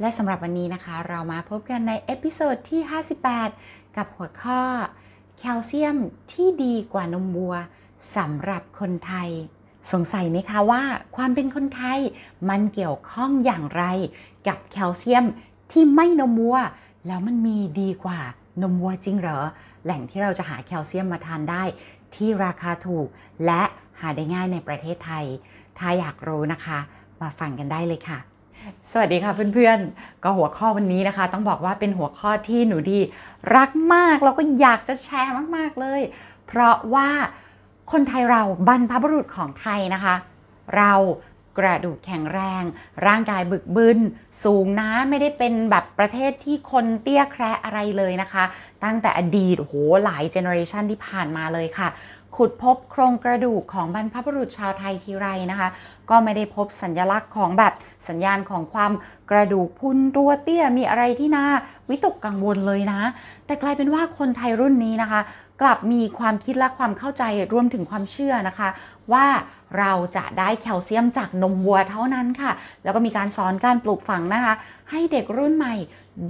และสำหรับวันนี้นะคะ เรามาพบกันใน episode ที่ 58 กับหัวข้อ แคลเซียมที่ดีกว่านมวัวสำหรับคนไทย สงสัยไหมคะว่า ความเป็นคนไทยมันเกี่ยวข้องอย่างไร กับแคลเซียมที่ไม่นมวัว แล้วมันมีดีกว่านมวัวจริงเหรอ แหล่งที่เราจะหาแคลเซียมมาทานได้ ที่ราคาถูก และหาได้ง่ายในประเทศไทย ถ้าอยากรู้นะคะ มาฟังกันได้เลยค่ะ สวัสดีค่ะเพื่อนๆ ก็หัวข้อวันนี้นะคะ ต้องบอกว่าเป็นหัวข้อที่หนูดี รักมากแล้วก็อยากจะแชร์มากๆเลย เพราะว่าคนไทยเราบรรพบุรุษของไทยนะคะ เรากระดูกแข็งแรง ร่างกายบึกบึนสูงนะไม่ได้เป็นแบบประเทศที่คนเตี้ยแคระอะไรเลยนะคะ ตั้งแต่อดีตโอ้โหหลาย generation ที่ผ่านมาเลยค่ะ ขุดพบโครงกระดูกของบรรพบุรุษชาวไทยทีไรนะคะ ก็ไม่ได้พบสัญลักษณ์ของแบบสัญญาณของความกระดูกพรุนตัวเตี้ยมีอะไรที่น่าวิตกกังวลเลยนะ แต่กลายเป็นว่าคนไทยรุ่นนี้นะคะ กลับมีความคิดและความเข้าใจรวมถึงความเชื่อนะคะ ว่าเราจะได้แคลเซียมจากนมวัวเท่านั้นค่ะ แล้วก็มีการสอนการปลูกฝังนะคะ ให้เด็กรุ่นใหม่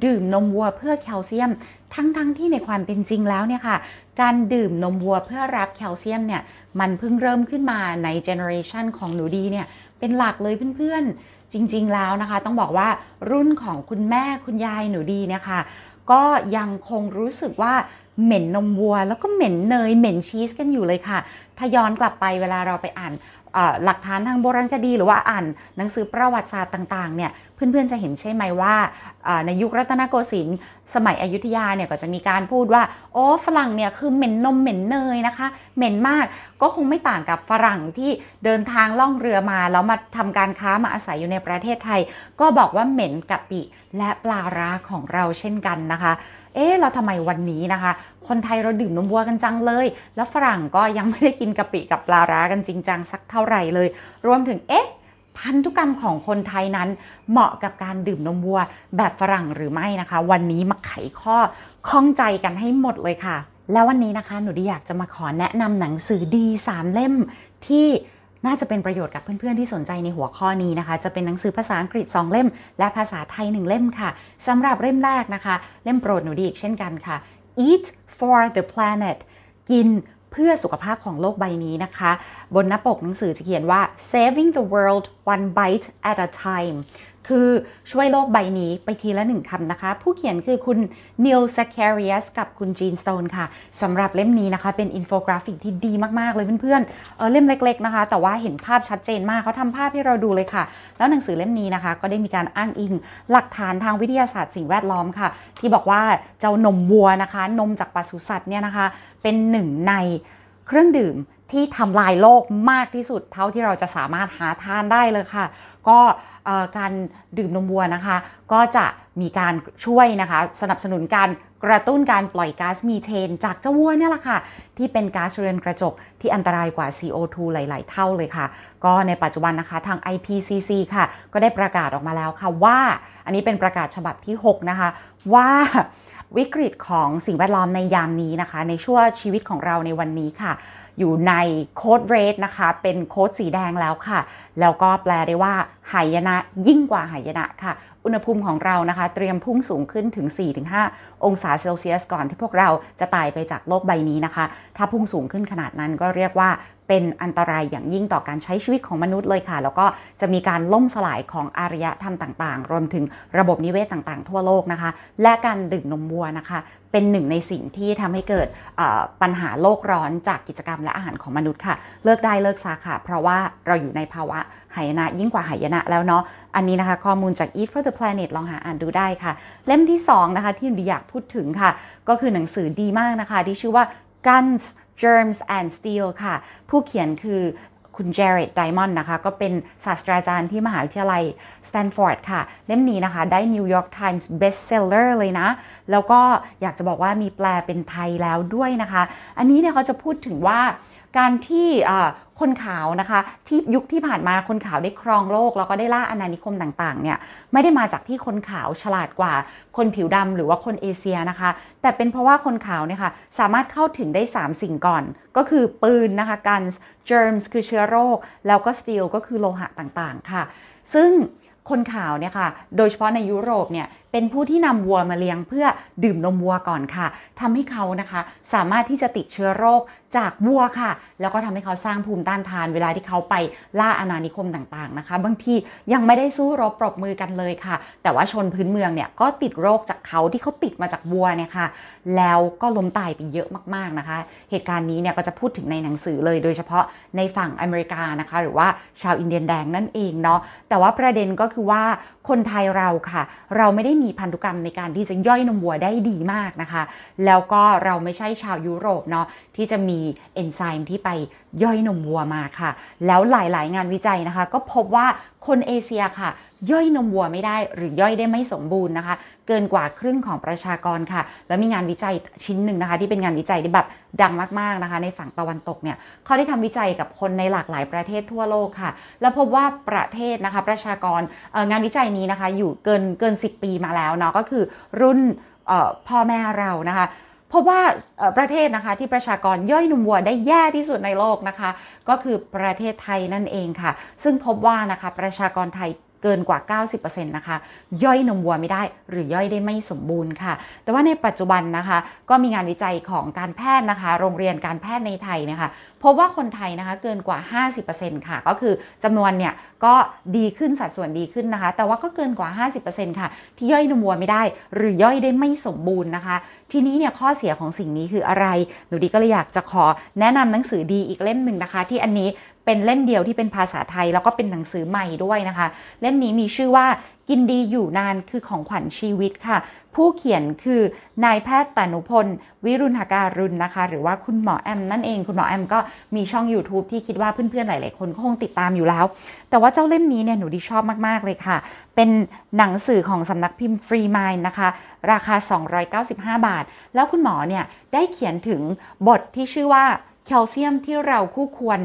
ดื่มนมวัวเพื่อแคลเซียม ทั้งๆทที่ในความเป็นจริงแล้วเนี่ยค่ะ การดื่มนมวัวเพื่อรับแคลเซียมเนี่ย มันเพิ่งเริ่มขึ้นมาในเจเนอเรชันของหนูดีเนี่ย เป็นหลักเลยเพื่อนๆ จริง ๆ แล้วนะคะ ต้องบอกว่ารุ่นของคุณแม่คุณยายหนูดีเนี่ยค่ะ ก็ยังคงรู้สึกว่า เหม็นนมวัว แล้วก็เหม็นเนยเหม็นชีสกันอยู่เลยค่ะ ถ้าย้อนกลับไปเวลาเราไปอ่านหลักฐานทางโบราณคดีหรือว่าอ่านหนังสือประวัติศาสตร์ต่างๆเนี่ยเพื่อนๆจะเห็นใช่ไหมว่าในยุครัตนโกสินทร์ สมัยอยุธยาเนี่ยก็จะมีการพูดว่า โอ้ฝรั่งเนี่ยคือเหม็นนมเหม็นเนยนะคะ เหม็นมากก็คงไม่ต่างกับฝรั่งที่เดินทางล่องเรือมาแล้วมาทำการค้ามาอาศัยอยู่ในประเทศไทย ก็บอกว่าเหม็นกะปิและปลาร้าของเราเช่นกันนะคะ เอ๊ะเราทำไมวันนี้นะคะ คนไทยเราดื่มนมวัวกันจังเลย แล้วฝรั่งก็ยังไม่ได้กินกะปิกับปลาร้ากันจริงจังสักเท่าไหร่เลย รวมถึงเอ๊ะ พันธุกรรมของคนไทยนั้นเหมาะกับการดื่มนมวัวแบบฝรั่งหรือไม่นะคะ วันนี้มาไขข้อข้องใจกันให้หมดเลยค่ะ แล้ววันนี้นะคะหนูดีอยากจะมาขอแนะนำหนังสือดี3เล่มที่น่าจะเป็นประโยชน์กับเพื่อนๆที่สนใจในหัวข้อนี้นะคะ จะเป็นหนังสือภาษาอังกฤษ 2 เล่ม และภาษาไทย 1 เล่มค่ะสำหรับเล่มแรกนะคะ เล่มโปรดหนูดีอีกเช่นกันค่ะ Eat for the planet กิน เพื่อสุขภาพของโลกใบนี้นะคะ บนหน้าปกหนังสือจะเขียนว่า saving the world one bite at a time คือช่วยโลกใบนี้ไปทีละหนึ่งคำนะคะ ผู้เขียนคือคุณนิลซ a ค a ริ u สกับคุณจีนสโตนค่ะสำหรับเล่มนี้นะคะเป็นอินโฟกราฟิกที่ดีมาก ๆ เลยเพื่อนๆเล่มเล็ก ๆ นะคะ แต่ว่าเห็นภาพชัดเจนมากเขาทำภาพให้เราดูเลยค่ะ แล้วหนังสือเล่มนี้นะคะ ก็ได้มีการอ้างอิง หลักฐานทางวิทยาศาสตร์สิ่งแวดล้อมค่ะ ที่บอกว่าเจ้านมวัวนะคะ นมจากปศุสัตว์เนี่ยนะคะ เป็นหนึ่งในเครื่องดื่มที่ทำลายโลกมากที่สุดเท่าที่เราจะสามารถหาทานได้เลยค่ะ ก็ การดื่มนมวัวนะคะ ก็จะมีการช่วยนะคะ สนับสนุนการกระตุ้นการปล่อยก๊าซมีเทน จากเจ้าวัวเนี่ยแหละค่ะ ที่เป็นก๊าซเรือนกระจกที่อันตรายกว่า CO2 หลาย ๆ เท่าเลยค่ะ ก็ในปัจจุบันนะคะทาง IPCC ค่ะ ก็ได้ประกาศออกมาแล้วค่ะว่าอันนี้เป็นประกาศฉบับที่ 6 นะคะ ว่าวิกฤตของสิ่งแวดล้อมในยามนี้นะคะ ในช่วงชีวิตของเราในวันนี้ค่ะ อยู่ในโค้ดเรดนะคะ เป็นโค้ดสีแดงแล้วค่ะ แล้วก็แปลได้ว่าหายนะยิ่งกว่าหายนะค่ะ อุณหภูมิของเรานะคะ เตรียมพุ่งสูงขึ้นถึง 4-5 องศาเซลเซียสก่อนที่พวกเราจะตายไปจากโลกใบนี้นะคะ ถ้าพุ่งสูงขึ้นขนาดนั้นก็เรียกว่า เป็นอันตรายอย่างยิ่งต่อการใช้ชีวิตของมนุษย์เลยค่ะ แล้วก็จะมีการล่มสลายของอารยธรรมต่างๆ รวมถึงระบบนิเวศต่างๆ ทั่วโลกนะคะ และการดื่มนมวัวนะคะ เป็นหนึ่งในสิ่งที่ทำให้เกิดปัญหาโลกร้อนจากกิจกรรมและอาหารของมนุษย์ค่ะ เลิกได้เลิกซาค่ะ เพราะว่าเราอยู่ในภาวะหายนะยิ่งกว่าหายนะแล้วเนาะ อันนี้นะคะข้อมูลจาก Eat for the Planet ลองหาอ่านดูได้ค่ะ เล่มที่2นะคะที่ดีอยากพูดถึงค่ะ ก็คือหนังสือดีมากนะคะที่ชื่อว่า Guns Germs and Steel ค่ะ ผู้เขียนคือคุณเจเรดไดมอนด์นะคะ ก็เป็นศาสตราจารย์ที่มหาวิทยาลัยสแตนฟอร์ดค่ะ เล่มนี้นะคะ ได้ New York Times Bestseller เลยนะ แล้วก็อยากจะบอกว่ามีแปลเป็นไทยแล้วด้วยนะคะ อันนี้เนี่ยเขาจะพูดถึงว่า การที่คนขาวนะคะที่ยุคที่ผ่านมาคนขาวได้ครองโลก แล้วก็ได้ล่าอาณานิคมต่างๆเนี่ยไม่ได้มาจากที่คนขาวฉลาดกว่า คนผิวดำหรือว่าคนเอเชียนะคะ แต่เป็นเพราะว่าคนขาวเนี่ยค่ะสามารถเข้าถึงได้ 3 สิ่งก่อน ก็คือปืนนะคะ guns germs คือเชื้อโรค แล้วก็ steel ก็คือโลหะต่างๆค่ะ ซึ่งคนขาวเนี่ยค่ะ โดยเฉพาะในยุโรปเนี่ยเป็นผู้ที่นำวัวมาเลี้ยงเพื่อดื่มนมวัวก่อนค่ะทำให้เขานะคะสามารถที่จะติดเชื้อโรคจากวัวค่ะ แล้วก็ทำให้เขาสร้างภูมิต้านทาน เวลาที่เขาไปล่าอาณานิคมต่างๆนะคะ บางทียังไม่ได้สู้รบปรบมือกันเลยค่ะ แต่ว่าชนพื้นเมืองเนี่ยก็ติดโรคจากเขาที่เขาติดมาจากวัวเนี่ยค่ะ แล้วก็ล้มตายไปเยอะมากๆนะคะ เหตุการณ์นี้เนี่ยก็จะพูดถึงในหนังสือเลย โดยเฉพาะในฝั่งอเมริกานะคะ หรือว่าชาวอินเดียนแดงนั่นเองเนาะ แต่ว่าประเด็นก็คือว่าคนไทยเราค่ะ เราไม่ได้มีพันธุกรรมในการที่จะย่อยนมวัวได้ดีมากนะคะ แล้วก็เราไม่ใช่ชาวยุโรปเนาะที่จะมีเอนไซม์ที่ไปย่อยนมวัวมาค่ะ แล้วหลายๆ งานวิจัยนะคะ ก็พบว่าคนเอเชียค่ะ ย่อยนมวัวไม่ได้หรือย่อยได้ไม่สมบูรณ์นะคะ เกินกว่าครึ่งของประชากรค่ะ แล้วมีงานวิจัยชิ้นหนึ่งนะคะ ที่เป็นงานวิจัยที่แบบดังมากๆนะคะ ในฝั่งตะวันตกเนี่ยเขาได้ทำวิจัยกับคนในหลากหลายประเทศทั่วโลกค่ะ แล้วพบว่าประเทศนะคะประชากรงานวิจัยนี้นะคะ อยู่เกินเกิน 10 ปีมาแล้วเนาะก็คือรุ่นพ่อแม่เรานะคะพบว่าประเทศนะคะที่ประชากรย่อยนมวัวได้แย่ที่สุดในโลกนะคะ ก็คือประเทศไทยนั่นเองค่ะ ซึ่งพบว่านะคะประชากรไทย เกินกว่า 90%นะคะ ย่อยนมวัวไม่ได้หรือย่อยได้ไม่สมบูรณ์ค่ะ แต่ว่าในปัจจุบันนะคะ ก็มีงานวิจัยของการแพทย์นะคะ โรงเรียนการแพทย์ในไทยนะคะพบว่าคนไทยนะคะเกินกว่า 50%ค่ะ ก็คือจำนวนเนี่ยก็ดีขึ้นสัดส่วนดีขึ้นนะคะ แต่ว่าก็เกินกว่า 50%ค่ะ ที่ย่อยนมวัวไม่ได้ หรือย่อยได้ไม่สมบูรณ์นะคะ ทีนี้เนี่ยข้อเสียของสิ่งนี้คืออะไร หนูดีก็เลยอยากจะขอแนะนำหนังสือดีอีกเล่มหนึ่งนะคะ ที่อันนี้ เป็นเล่มเดียวที่เป็นภาษาไทย แล้วก็เป็นหนังสือใหม่ด้วยนะคะ เล่มนี้มีชื่อว่ากินดีอยู่นานคือของขวัญชีวิตค่ะ ผู้เขียนคือนายแพทย์ตานุพล วิรุณหการุณนะคะ หรือว่าคุณหมอแอมนั่นเองคุณหมอแอมก็มีช่อง YouTube ที่คิดว่าเพื่อนๆหลายๆคนคงติดตามอยู่แล้ว แต่ว่าเจ้าเล่มนี้เนี่ยหนูดีชอบมากๆเลยค่ะ เป็นหนังสือของสำนักพิมพ์ฟรีมายนะคะ ราคา 295 บาท แล้วคุณหมอเนี่ยได้เขียนถึงบทที่ชื่อว่าแคลเซียมที่เราคู่ควร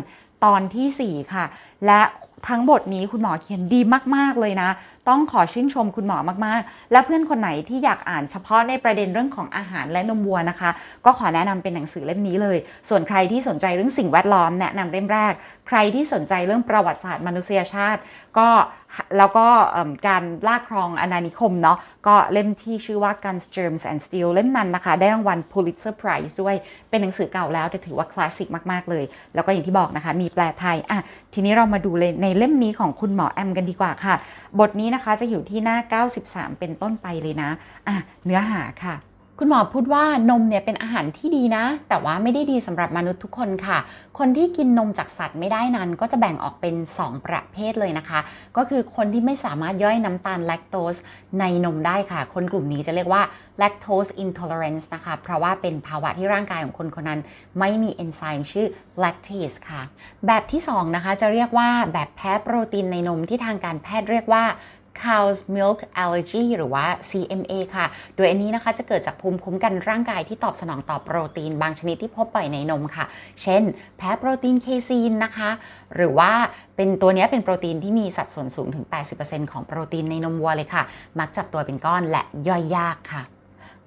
ตอนที่ 4 ค่ะ และทั้งบทนี้คุณหมอเขียนดีมาก ๆ เลยนะ ต้องขอชื่นชมคุณหมอมาก ๆ และเพื่อนคนไหนที่อยากอ่านเฉพาะในประเด็นเรื่องของอาหารและนมวัวนะคะ ก็ขอแนะนำเป็นหนังสือเล่มนี้เลย ส่วนใครที่สนใจเรื่องสิ่งแวดล้อมแนะนำเล่มแรก ใครที่สนใจเรื่องประวัติศาสตร์มนุษยชาติ ก็ แล้วก็การล่าครองอาณานิคมเนาะก็เล่มที่ชื่อว่า Guns Germs and Steel เล่มนั้นนะคะ ได้รางวัล Pulitzer Prize ด้วยเป็นหนังสือเก่าแล้วแต่ถือว่าคลาสสิกมากๆเลย แล้วก็อย่างที่บอกนะคะ มีแปลไทยอะทีนี้เรามาดูเลยในเล่มนี้ของคุณหมอแอมกันดีกว่าค่ะ บทนี้นะคะจะอยู่ที่หน้า 93 เป็นต้นไปเลยนะอะเนื้อหาค่ะ คุณหมอพูดว่านมเนี่ยเป็นอาหารที่ดีนะ แต่ว่าไม่ได้ดีสำหรับมนุษย์ทุกคนค่ะ คนที่กินนมจากสัตว์ไม่ได้นั้น ก็จะแบ่งออกเป็น 2 ประเภทเลยนะคะ ก็คือคนที่ไม่สามารถย่อยน้ำตาลแลคโตสในนมได้ค่ะ คนกลุ่มนี้จะเรียกว่า lactose intolerance นะคะ เพราะว่าเป็นภาวะที่ร่างกายของคนคนนั้น ไม่มีเอนไซม์ชื่อ lactase ค่ะ แบบที่ 2 นะคะจะเรียกว่าแบบแพ้โปรตีนในนมที่ทางการแพทย์เรียกว่า cow's milk allergy หรือว่า CMA ค่ะ โดยอันนี้นะคะจะเกิดจากภูมิคุ้มกันร่างกายที่ตอบสนองต่อโปรตีนบางชนิดที่พบบ่อยในนมค่ะ เช่น แพ้โปรตีนเคซีนนะคะ หรือว่าเป็นตัวนี้เป็นโปรตีนที่มีสัดส่วนสูงถึง 80%ของโปรตีนในนมวัวเลยค่ะ มักจับตัวเป็นก้อนและย่อยยากค่ะ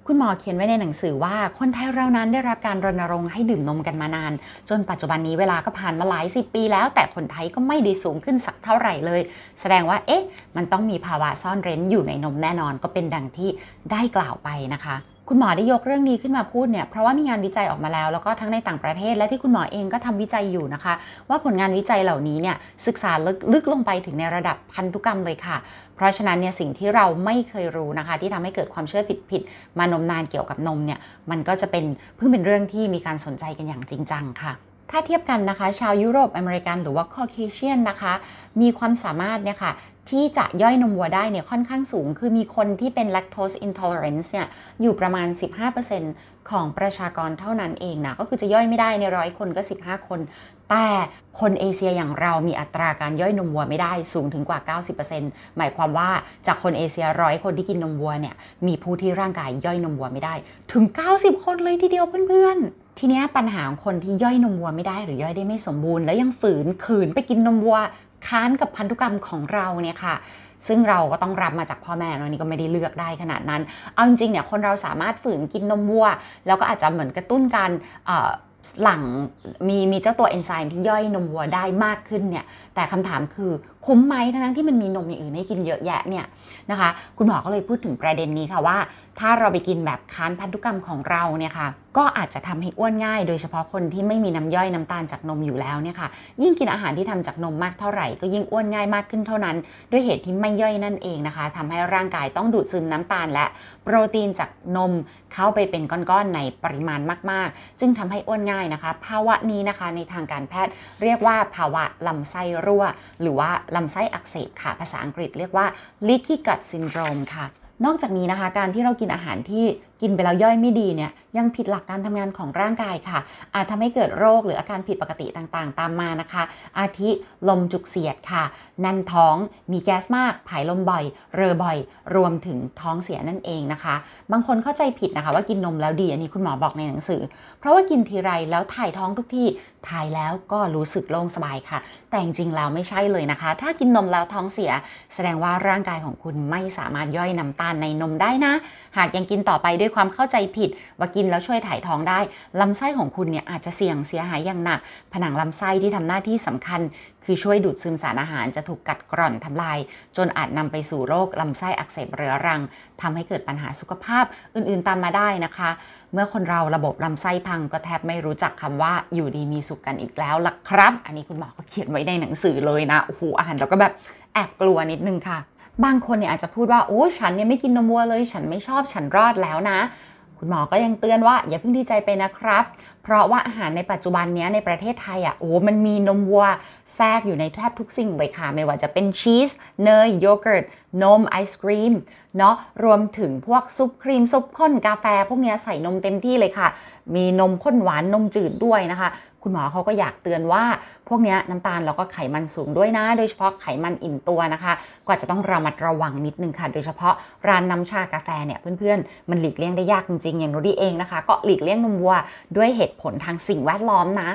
คุณหมอเขียนไว้ในหนังสือว่าคนไทยเรานั้นได้รับการรณรงค์ให้ดื่มนมกันมานาน จนปัจจุบันนี้เวลาก็ผ่านมาหลายสิบปีแล้ว แต่คนไทยก็ไม่ได้สูงขึ้นสักเท่าไหร่เลย แสดงว่าเอ๊ะ มันต้องมีภาวะซ่อนเร้นอยู่ในนมแน่นอนก็เป็นดังที่ได้กล่าวไปนะคะ คุณหมอได้ยกเรื่องนี้ขึ้นมาพูดเนี่ยเพราะว่ามีงานวิจัยออกมาแล้ว แล้วก็ทั้งในต่างประเทศ และที่คุณหมอเองก็ทำวิจัยอยู่นะคะ ว่าผลงานวิจัยเหล่านี้เนี่ยศึกษาลึกลึกลงไปถึงในระดับพันธุกรรมเลยค่ะ เพราะฉะนั้นเนี่ยสิ่งที่เราไม่เคยรู้นะคะ ที่ทำให้เกิดความเชื่อผิดๆมานมนานเกี่ยวกับนมเนี่ยมันก็จะเป็นเพิ่งเป็นเรื่องที่มีการสนใจกันอย่างจริงจังค่ะถ้าเทียบกันนะคะ ชาวยุโรปอเมริกันหรือว่าคอเคเชียนนะคะ มีความสามารถเนี่ยค่ะ ที่จะย่อยนมวัวได้เนี่ยค่อนข้างสูง คือมีคนที่เป็น lactose intolerance เนี่ยอยู่ประมาณ 15%ของประชากรเท่านั้นเองนะ ก็คือจะย่อยไม่ได้ในร้อยคนก็ 15 คน แต่คนเอเชียอย่างเรามีอัตราการย่อยนมวัวไม่ได้สูงถึงกว่า 90%หมายความว่าจากคนเอเชียร้อยคนที่กินนมวัวเนี่ยมีผู้ที่ร่างกายย่อยนมวัวไม่ได้ ถึง 90 คนเลยทีเดียวเพื่อนๆทีนี้ปัญหาของคนที่ย่อยนมวัวไม่ได้หรือย่อยได้ไม่สมบูรณ์ แล้วยังฝืนขืนไปกินนมวัว ค้านกับพันธุกรรมของเราเนี่ยค่ะ ซึ่งเราก็ต้องรับมาจากพ่อแม่เรานี่ก็ไม่ได้เลือกได้ขนาดนั้น เอาจริงๆเนี่ยคนเราสามารถฝืนกินนมวัว แล้วก็อาจจะเหมือนกระตุ้นการหลังมีมีเจ้าตัวเอนไซม์ที่ย่อยนมวัวได้มากขึ้นเนี่ยแต่คำถามคือ คุ้มไหมทั้งที่มันมีนมอย่างอื่นให้กินเยอะแยะเนี่ยนะคะ คุณหมอก็เลยพูดถึงประเด็นนี้ค่ะว่า ถ้าเราไปกินแบบค้านพันธุกรรมของเราเนี่ยค่ะก็อาจจะทำให้อ้วนง่าย โดยเฉพาะคนที่ไม่มีน้ำย่อยน้ำตาลจากนมอยู่แล้วเนี่ยค่ะยิ่งกินอาหารที่ทำจากนมมากเท่าไหร่ ก็ยิ่งอ้วนง่ายมากขึ้นเท่านั้น ด้วยเหตุที่ไม่ย่อยนั่นเองนะคะทำให้ร่างกายต้องดูดซึมน้ำตาล และโปรตีนจากนมเข้าไปเป็นก้อนๆในปริมาณมาก ๆ จึงทำให้อ้วนง่ายนะคะ ภาวะนี้นะคะในทางการแพทย์เรียกว่าภาวะลำไส้รั่ว หรือว่าลำไส้อักเสบค่ะ ภาษาอังกฤษเรียกว่า leaky gut syndrome ค่ะ นอกจากนี้นะคะ การที่เรากินอาหารที่กินไปแล้วย่อยไม่ดีเนี่ยยังผิดหลักการทำงานของร่างกายค่ะ อาจทำให้เกิดโรคหรืออาการผิดปกติต่างๆ ตามมานะคะ อาทิลมจุกเสียดค่ะแน่นท้องมีแก๊สมาก ผายลมบ่อย เรอบ่อย รวมถึงท้องเสียนั่นเองนะคะ บางคนเข้าใจผิดนะคะ ว่ากินนมแล้วดีอันนี้คุณหมอบอกในหนังสือ เพราะว่ากินทีไรแล้วถ่ายท้องทุกที่ถ่ายแล้วก็รู้สึกโล่งสบายค่ะ แต่จริงๆแล้วไม่ใช่เลยนะคะ ถ้ากินนมแล้วท้องเสีย แสดงว่าร่างกายของคุณไม่สามารถย่อยน้ำตาลในนมได้นะ หากยังกินต่อไปด้วยความเข้าใจผิดว่ากินแล้วช่วยถ่ายท้องได้ ลำไส้ของคุณเนี่ยอาจจะเสี่ยงเสียหายอย่างหนัก ผนังลำไส้ที่ทำหน้าที่สำคัญ คือช่วยดูดซึมสารอาหารจะถูกกัดกร่อนทำลาย จนอาจนำไปสู่โรคลำไส้อักเสบเรื้อรังทำให้เกิดปัญหาสุขภาพอื่นๆตามมาได้นะคะ เมื่อคนเราระบบลำไส้พังก็แทบไม่รู้จักคำว่าอยู่ดีมีสุขกันอีกแล้วล่ะครับ อันนี้คุณหมอก็เขียนไว้ในหนังสือเลยนะโอ้โหอ่านแล้วก็แบบแอบกลัวนิดนึงค่ะ บางคนเนี่ยอาจจะพูดว่าโอ้ฉันเนี่ยไม่กินนมวัวเลย ฉันไม่ชอบฉันรอดแล้วนะ คุณหมอก็ยังเตือนว่าอย่าเพิ่งดีใจไปนะครับ เพราะว่าอาหารในปัจจุบันนี้ในประเทศไทยอะโอ้มันมีนมวัวแทรกอยู่ในแทบทุกสิ่งเลยค่ะ ไม่ว่าจะเป็นชีสเนยโยเกิร์ตนมไอศครีมเนาะรวมถึงพวกซุปครีม ซุปข้นกาแฟ พวกนี้ใส่นมเต็มที่เลยค่ะ มีนมข้นหวานนมจืดด้วยนะคะ คุณหมอเขาก็อยากเตือนว่า พวกนี้น้ำตาลแล้วก็ไขมันสูงด้วยนะ โดยเฉพาะไขมันอิ่มตัวนะคะ ก็จะต้องระมัดระวังนิดนึงค่ะ โดยเฉพาะร้านน้ำชากาแฟเนี่ยเพื่อนๆ มันหลีกเลี่ยงได้ยากจริงๆอย่างโนดีเองนะคะ ก็หลีกเลี่ยงนมวัวด้วยเหตุผลทางสิ่งแวดล้อมนะ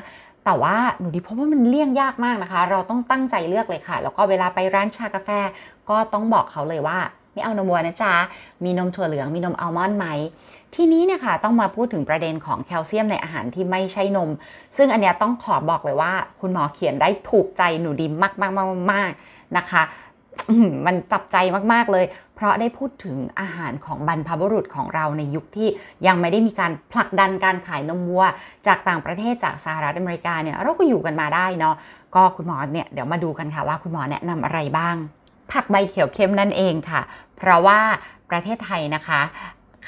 แต่ว่าหนูดีพบว่ามันเลี่ยงยากมากนะคะ เราต้องตั้งใจเลือกเลยค่ะ แล้วก็เวลาไปร้านชากาแฟ ก็ต้องบอกเขาเลยว่าไม่เอานมวัวนะจ๊ะ มีนมถั่วเหลือง มีนมอัลมอนด์ไหม ที่นี้เนี่ยค่ะต้องมาพูดถึงประเด็นของแคลเซียมในอาหารที่ไม่ใช่นม ซึ่งอันเนี้ยต้องขอบอกเลยว่า คุณหมอเขียนได้ถูกใจหนูดีมากมากมากๆนะคะ มันจับใจมากๆเลย เพราะได้พูดถึงอาหารของบรรพบุรุษของเราในยุคที่ยังไม่ได้มีการผลักดันการขายนมวัว จากต่างประเทศจากสหรัฐอเมริกาเนี่ยเราก็อยู่กันมาได้เนาะก็คุณหมอเนี่ยเดี๋ยวมาดูกันค่ะว่าคุณหมอแนะนำอะไรบ้าง ผักใบเขียวเข้มนั่นเองค่ะ เพราะว่าประเทศไทยนะคะ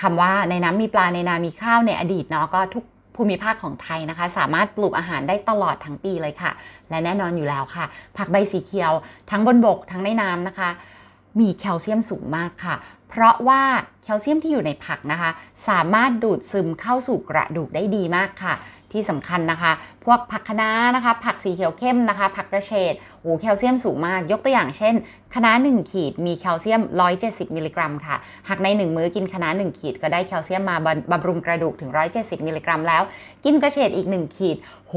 คำว่าในน้ำมีปลาในนามีข้าวในอดีตเนาะก็ทุก ภูมิภาคของไทยนะคะ สามารถปลูกอาหารได้ตลอดทั้งปีเลยค่ะ และแน่นอนอยู่แล้วค่ะ ผักใบสีเขียว ทั้งบนบกทั้งในน้ำนะคะ มีแคลเซียมสูงมากค่ะ เพราะว่าแคลเซียมที่อยู่ในผักนะคะ สามารถดูดซึมเข้าสู่กระดูกได้ดีมากค่ะ ที่สำคัญนะคะ พวกผักคะน้านะคะ ผักสีเขียวเข้มนะคะ ผักกระเฉดโอ้แคลเซียมสูงมาก ยกตัวอย่างเช่นคะน้า1ขีดมีแคลเซียม 170 มิลลิกรัมค่ะ หากใน 1 มื้อกินคะน้า1ขีดก็ได้แคลเซียมมาบำรุงกระดูกถึง 170 มิลลิกรัมแล้ว กินกระเฉดอีก 1 ขีด โห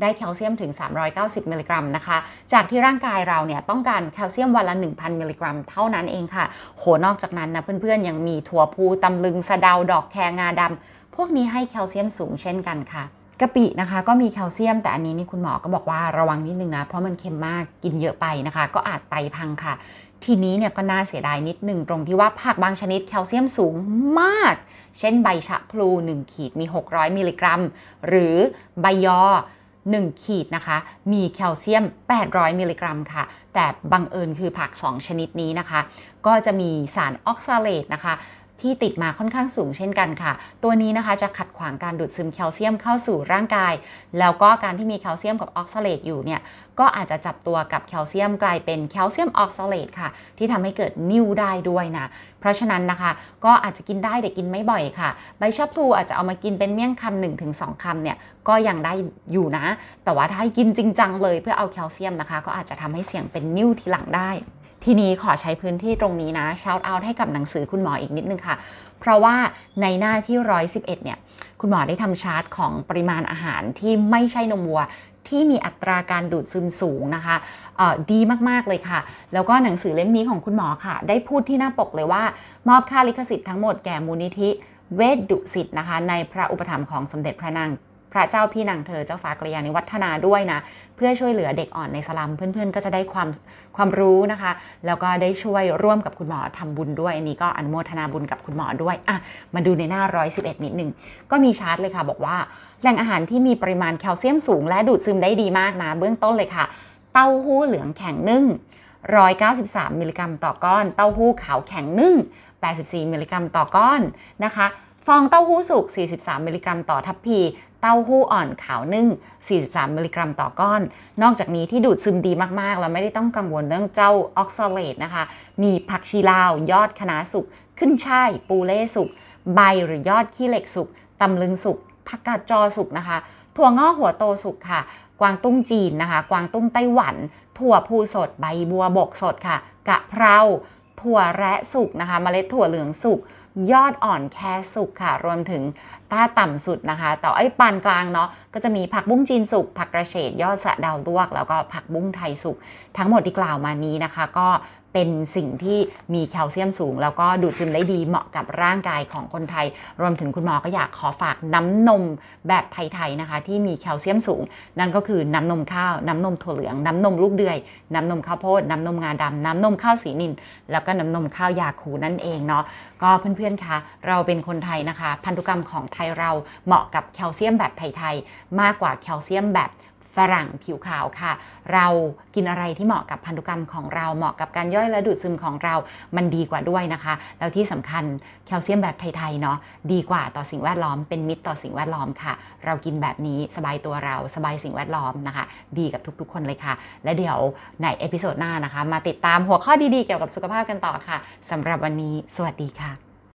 ได้แคลเซียมถึง 390 มิลลิกรัมนะคะ จากที่ร่างกายเราเนี่ยต้องการแคลเซียมวันละ 1,000 มิลลิกรัม เท่านั้นเองค่ะ โห นอกจากนั้นนะเพื่อนๆ ยังมีถั่วพูตำลึงสะเดาดอกแคงาดำพวกนี้ให้แคลเซียมสูงเช่นกันค่ะ กะปินะคะก็มีแคลเซียม แต่อันนี้นี่คุณหมอก็บอกว่าระวังนิดนึงนะ เพราะมันเค็มมากกินเยอะไปนะคะ ก็อาจไตพังค่ะ ทีนี้เนี่ยก็น่าเสียดายนิดหนึ่งตรงที่ว่าผักบางชนิดแคลเซียมสูงมาก เช่นใบชะพลู 1 ขีดมี 600 มิลลิกรัม หรือใบยอ1 ขีดนะคะ มีแคลเซียม 800 มิลลิกรัมค่ะ แต่บังเอิญคือผัก 2 ชนิดนี้นะคะ ก็จะมีสารออกซาเลตนะคะ ที่ติดมาค่อนข้างสูงเช่นกันค่ะ ตัวนี้นะคะจะขัดขวางการดูดซึมแคลเซียมเข้าสู่ร่างกาย แล้วก็การที่มีแคลเซียมกับออกซาเลตอยู่เนี่ย ก็อาจจะจับตัวกับแคลเซียมกลายเป็นแคลเซียมออกซาเลตค่ะ ที่ทำให้เกิดนิ่วได้ด้วยนะ เพราะฉะนั้นนะคะ ก็อาจจะกินได้แต่กินไม่บ่อยค่ะ ใบชะพลูอาจจะเอามากินเป็นเมี่ยงคำหนึ่งถึงสองคำเนี่ย ก็ยังได้อยู่นะ แต่ว่าถ้าให้กินจริงจังเลยเพื่อเอาแคลเซียมนะคะ ก็อาจจะทำให้เสี่ยงเป็นนิ่วทีหลังได้ ทีนี้ขอใช้พื้นที่ตรงนี้นะ shout out ให้กับหนังสือคุณหมออีกนิดนึงค่ะ เพราะว่าในหน้าที่ 111 เนี่ย คุณหมอได้ทำชาร์ตของปริมาณอาหารที่ไม่ใช่นมวัวที่มีอัตราการดูดซึมสูงนะคะดีมาก ๆ เลยค่ะ แล้วก็หนังสือเล่มนี้ของคุณหมอค่ะ ได้พูดที่หน้าปกเลยว่า มอบค่าลิขสิทธิ์ทั้งหมดแก่มูลนิธิเวชดุสิตนะคะ ในพระอุปถัมภ์ของสมเด็จพระนาง ระเจ้าพี่นางเธอเจ้าฟ้ากรยานิวัฒนาด้วยนะ เพื่อช่วยเหลือเด็กอ่อนในสลัม เพื่อนๆ ก็จะได้ความความรู้นะคะ แล้วก็ได้ช่วยร่วมกับคุณหมอทำบุญด้วย อันนี้ก็อนุโมทนาบุญกับคุณหมอด้วยอะมาดูในหน้า 111 นิดหนึ่งก็มีชาร์ตเลยค่ะ บอกว่าแหล่งอาหารที่มีปริมาณแคลเซียมสูง และดูดซึมได้ดีมากนะ เบื้องต้นเลยค่ะ เต้าหู้เหลืองแข็งนึ่ง193 มิลลิกรัมต่อก้อน เต้าหู้ขาวแข็งนึ่ง84 มิลลิกรัมต่อก้อนนะคะ ฟองเต้าหู้สุก 43 มิลลิกรัมต่อทัพพี เต้าหู้อ่อนขาวนึ่ง 43 มิลลิกรัมต่อก้อน นอกจากนี้ที่ดูดซึมดีมากๆแล้วไม่ได้ต้องกังวลเรื่องเจ้าออกซาเลตนะคะ มีผักชีลาว ยอดคะน้าสุก ขึ้นฉ่าย ปูเล่สุก ใบหรือยอดขี้เหล็กสุก ตำลึงสุก ผักกาดจอสุกนะคะ ถั่วงอกหัวโตสุกค่ะ กวางตุ้งจีนนะคะ กวางตุ้งไต้หวัน ถั่วพูสด ใบบัวบกสดค่ะ กะเพรา ถั่วแระสุกนะคะเมล็ดถั่วเหลืองสุกยอดอ่อนแค่สุกค่ะ รวมถึงต้าต่ำสุดนะคะ แต่ไอ้ปานกลางเนาะก็จะมีผักบุ้งจีนสุกผักกระเฉดยอดสะเดาวลวก แล้วก็ผักบุ้งไทยสุกทั้งหมดที่กล่าวมานี้นะคะ ก็ เป็นสิ่งที่มีแคลเซียมสูง แล้วก็ดูดซึมได้ดีเหมาะกับร่างกายของคนไทย รวมถึงคุณหมอก็อยากขอฝากน้ำนมแบบไทยๆนะคะ ที่มีแคลเซียมสูง นั่นก็คือน้ำนมข้าว น้ำนมถั่วเหลือง น้ำนมลูกเดือย น้ำนมข้าวโพด น้ำนมงาดำน้ำนมข้าวสีนิน แล้วก็น้ำนมข้าวยาคูนั่นเองเนาะก็เพื่อนๆคะเราเป็นคนไทยนะคะ พันธุกรรมของไทยเราเหมาะกับแคลเซียมแบบไทยๆมากกว่าแคลเซียมแบบ ฝรั่งผิวขาวค่ะ เรากินอะไรที่เหมาะกับพันธุกรรมของเราเหมาะกับการย่อยและดูดซึมของเรามันดีกว่าด้วยนะคะ แล้วที่สำคัญแคลเซียมแบบไทยๆเนาะดีกว่าต่อสิ่งแวดล้อมเป็นมิตรต่อสิ่งแวดล้อมค่ะ เรากินแบบนี้สบายตัวเราสบายสิ่งแวดล้อมนะคะ ดีกับทุกๆ คนเลยค่ะ และเดี๋ยวใน episode หน้านะคะ มาติดตามหัวข้อดีๆเกี่ยวกับสุขภาพกันต่อค่ะสำหรับวันนี้ สวัสดีค่ะ